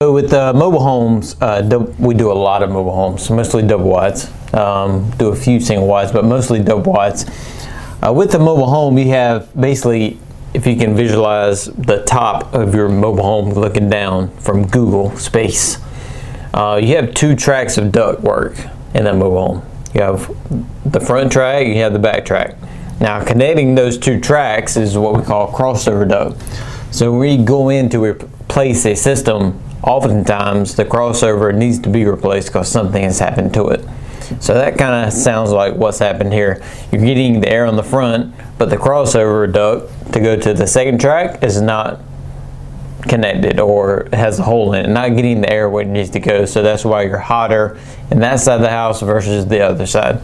So with uh, mobile homes, uh, we do a lot of mobile homes, mostly double wides. Um, do a few single wides, but mostly double wides. Uh, with the mobile home, you have basically, if you can visualize the top of your mobile home looking down from Google space, uh, you have two tracks of duct work in that mobile home. You have the front track, you have the back track. Now, connecting those two tracks is what we call crossover duct. So when we go in to replace a system, oftentimes the crossover needs to be replaced because something has happened to it. So that kind of sounds like what's happened here. You're getting the air on the front, but the crossover duct to go to the second track is not connected or has a hole in it, not getting the air where it needs to go. So that's why you're hotter in that side of the house versus the other side.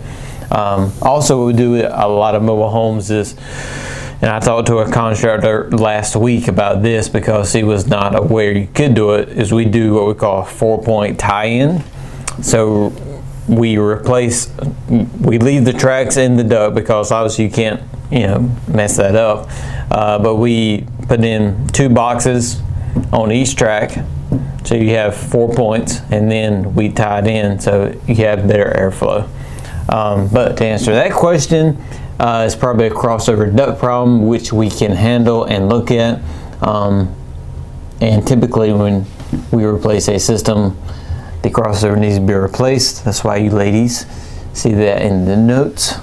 Um, also, what we do with a lot of mobile homes is, and I talked to a contractor last week about this because he was not aware you could do it, is we do what we call a four point tie in. So we replace, we leave the tracks in the duct because obviously you can't, you know, mess that up. Uh, but we put in two boxes on each track. So you have four points and then we tie it in so you have better airflow. Um, but to answer that question, uh, it's probably a crossover duct problem which we can handle and look at. Um, and typically, when we replace a system, the crossover needs to be replaced. That's why you ladies see that in the notes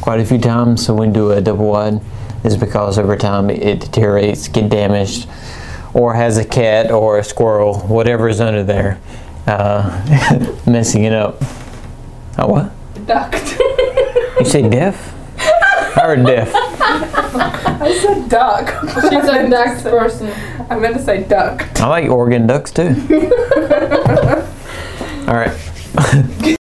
quite a few times. So when we do a double wide, is because over time it deteriorates, get damaged, or has a cat or a squirrel, whatever is under there, uh, messing it up. Oh, what? Duct. You say deaf? I heard deaf. I said duck. She's a duck person. I meant to say duck. I like Oregon ducks too. All right.